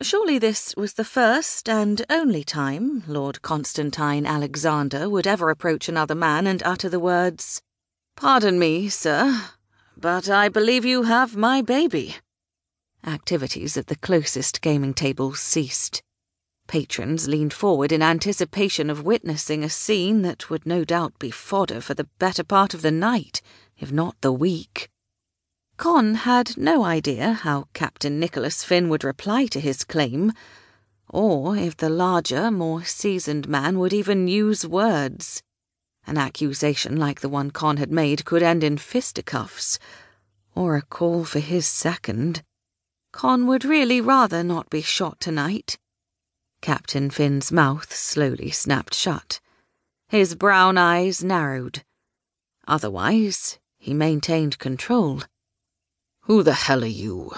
Surely this was the first and only time Lord Constantine Alexander would ever approach another man and utter the words, Pardon me, sir, but I believe you have my baby. Activities at the closest gaming table ceased. Patrons leaned forward in anticipation of witnessing a scene that would no doubt be fodder for the better part of the night, if not the week. Con had no idea how Captain Nicholas Finn would reply to his claim, or if the larger, more seasoned man would even use words. An accusation like the one Con had made could end in fisticuffs, or a call for his second. Con would really rather not be shot tonight. Captain Finn's mouth slowly snapped shut. His brown eyes narrowed. Otherwise, he maintained control. Who the hell are you?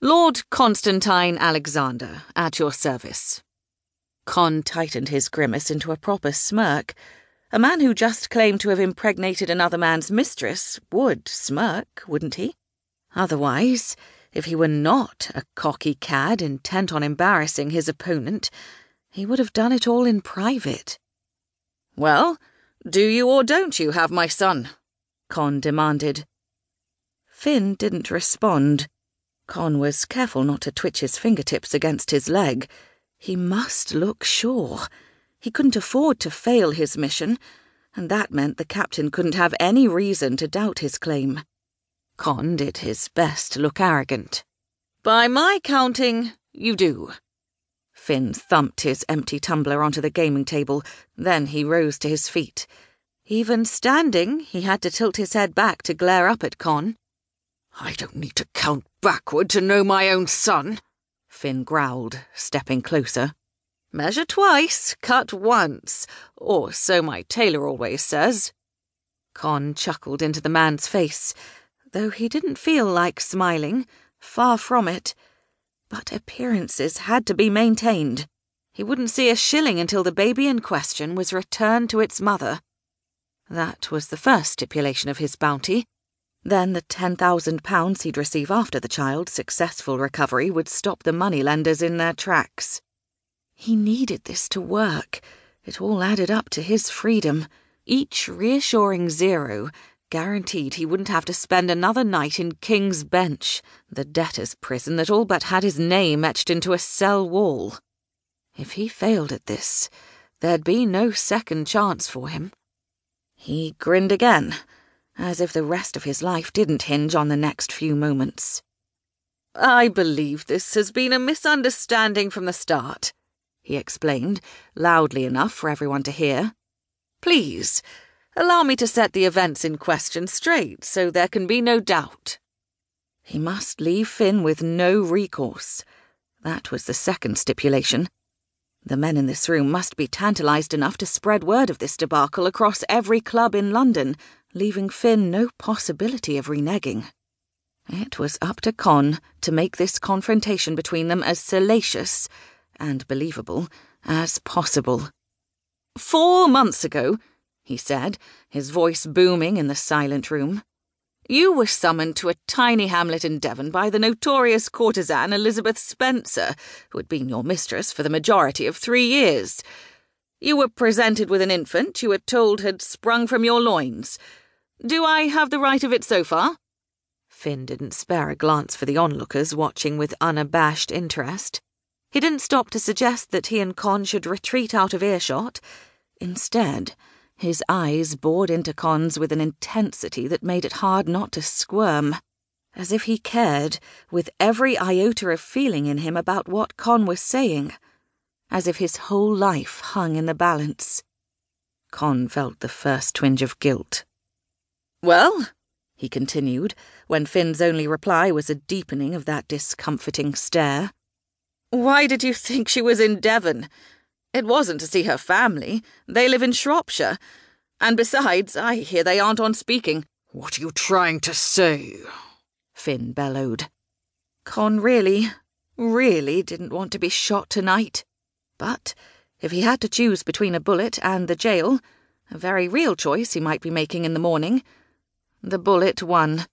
Lord Constantine Alexander, at your service. Con tightened his grimace into a proper smirk a man who just claimed to have impregnated another man's mistress would smirk, wouldn't he? Otherwise, if he were not a cocky cad intent on embarrassing his opponent, he would have done it all in private. Well, do you or don't you have my son? Con demanded. Finn didn't respond. Con was careful not to twitch his fingertips against his leg. He must look sure. He couldn't afford to fail his mission, and that meant the captain couldn't have any reason to doubt his claim. Con did his best to look arrogant. By my counting, you do. Finn thumped his empty tumbler onto the gaming table, then he rose to his feet. Even standing, he had to tilt his head back to glare up at Con. I don't need to count backward to know my own son, Finn growled, stepping closer. Measure twice, cut once, or so my tailor always says. Con chuckled into the man's face, though he didn't feel like smiling, far from it. But appearances had to be maintained. He wouldn't see a shilling until the baby in question was returned to its mother. That was the first stipulation of his bounty. Then the ten thousand pounds he'd receive after the child's successful recovery would stop the moneylenders in their tracks. He needed this to work. It all added up to his freedom. Each reassuring zero guaranteed he wouldn't have to spend another night in King's Bench, the debtor's prison that all but had his name etched into a cell wall. If he failed at this, there'd be no second chance for him. He grinned again, as if the rest of his life didn't hinge on the next few moments. I believe this has been a misunderstanding from the start he explained, loudly enough for everyone to hear. Please, allow me to set the events in question straight so there can be no doubt. He must leave Finn with no recourse. That was the second stipulation. The men in this room must be tantalised enough to spread word of this debacle across every club in London, leaving Finn no possibility of reneging. It was up to Con to make this confrontation between them as salacious and believable as possible. Four months ago, he said, his voice booming in the silent room, you were summoned to a tiny hamlet in Devon by the notorious courtesan Elizabeth Spencer, who had been your mistress for the majority of three years. You were presented with an infant you were told had sprung from your loins. Do I have the right of it so far? Finn didn't spare a glance for the onlookers watching with unabashed interest. He didn't stop to suggest that he and Con should retreat out of earshot. Instead, his eyes bored into Con's with an intensity that made it hard not to squirm, as if he cared, with every iota of feeling in him about what Con was saying, as if his whole life hung in the balance. Con felt the first twinge of guilt. Well, he continued, when Finn's only reply was a deepening of that discomforting stare. Why did you think she was in Devon? It wasn't to see her family. They live in Shropshire. And besides, I hear they aren't on speaking. What are you trying to say? Finn bellowed. Con really, really didn't want to be shot tonight. But if he had to choose between a bullet and the jail, a very real choice he might be making in the morning, the bullet won.